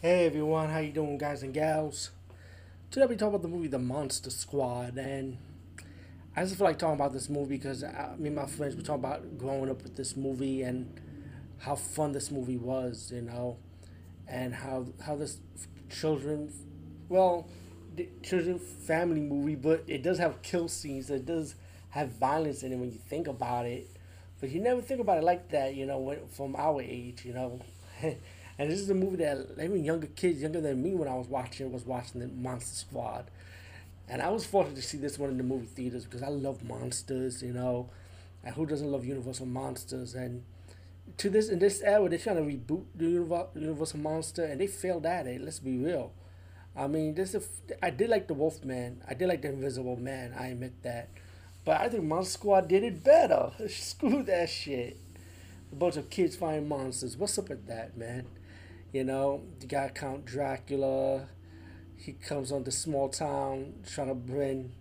Hey everyone, how you doing, guys and gals? Today we talk about the movie The Monster Squad, and I just feel like talking about this movie because I, uh, me and my friends were talking about growing up with this movie and how fun this movie was, you know, and how how this children, well, children family movie, but it does have kill scenes. It does have violence in it when you think about it, but you never think about it like that, you know, when, from our age, you know. And this is a movie that even younger kids, younger than me when I was watching, was watching the Monster Squad. And I was fortunate to see this one in the movie theaters because I love monsters, you know. And who doesn't love Universal Monsters? And to this in this era, they're trying to reboot the Universal Monster, and they failed at it. Let's be real. I mean, this is I did like the Wolf Man. I did like the Invisible Man. I admit that. But I think Monster Squad did it better. Screw that shit. A bunch of kids fighting monsters. What's up with that, man? You know, you got Count Dracula. He comes on the small town trying to bring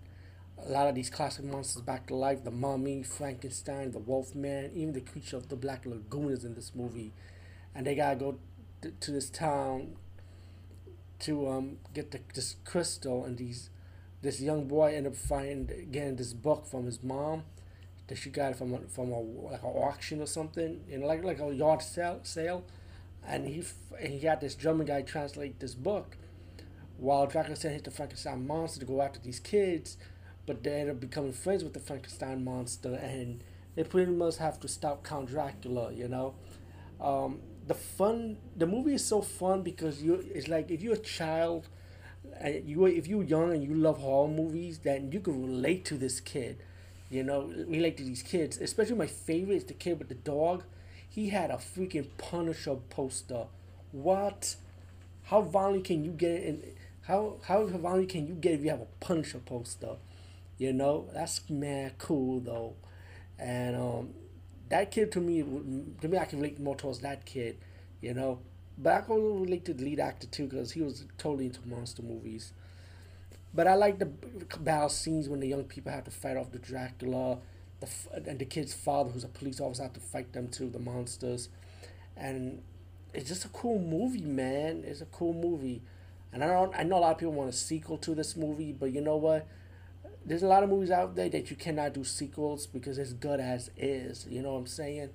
a lot of these classic monsters back to life. The Mummy, Frankenstein, the Wolfman, even the creature of the Black Lagoon is in this movie. And they gotta go to this town to um, get the, this crystal and these this young boy end up finding getting this book from his mom that she got from a, from a like an auction or something, you know, like like a yard sale sale and he he had this German guy translate this book, while Dracula sent the Frankenstein monster to go after these kids, but they end up becoming friends with the Frankenstein monster, and they pretty much have to stop Count Dracula. You know, um, the fun. The movie is so fun because you. It's like if you're a child, and you if you're young and you love horror movies, then you can relate to this kid. You know, relate to these kids. Especially my favorite is the kid with the dog he had a freaking Punisher poster. What? How violent can you get in? How how violent can you get if you have a Punisher poster? You know that's man cool though, and um, that kid to me to me I can relate more towards that kid, you know. But I can relate to the lead actor too because he was totally into monster movies. But I like the battle scenes when the young people have to fight off the Dracula the and the kid's father, who's a police officer, have to fight them too, the monsters, and it's just a cool movie, man. It's a cool movie, and I don't I know a lot of people want a sequel to this movie, but you know what? There's a lot of movies out there that you cannot do sequels because it's good as is. You know what I'm saying?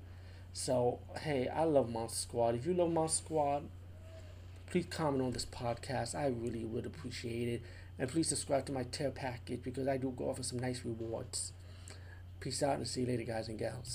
So hey, I love Monster Squad. If you love Monster Squad, please comment on this podcast. I really would appreciate it. And please subscribe to my tier package because I do go offer some nice rewards. Peace out and see you later, guys and gals.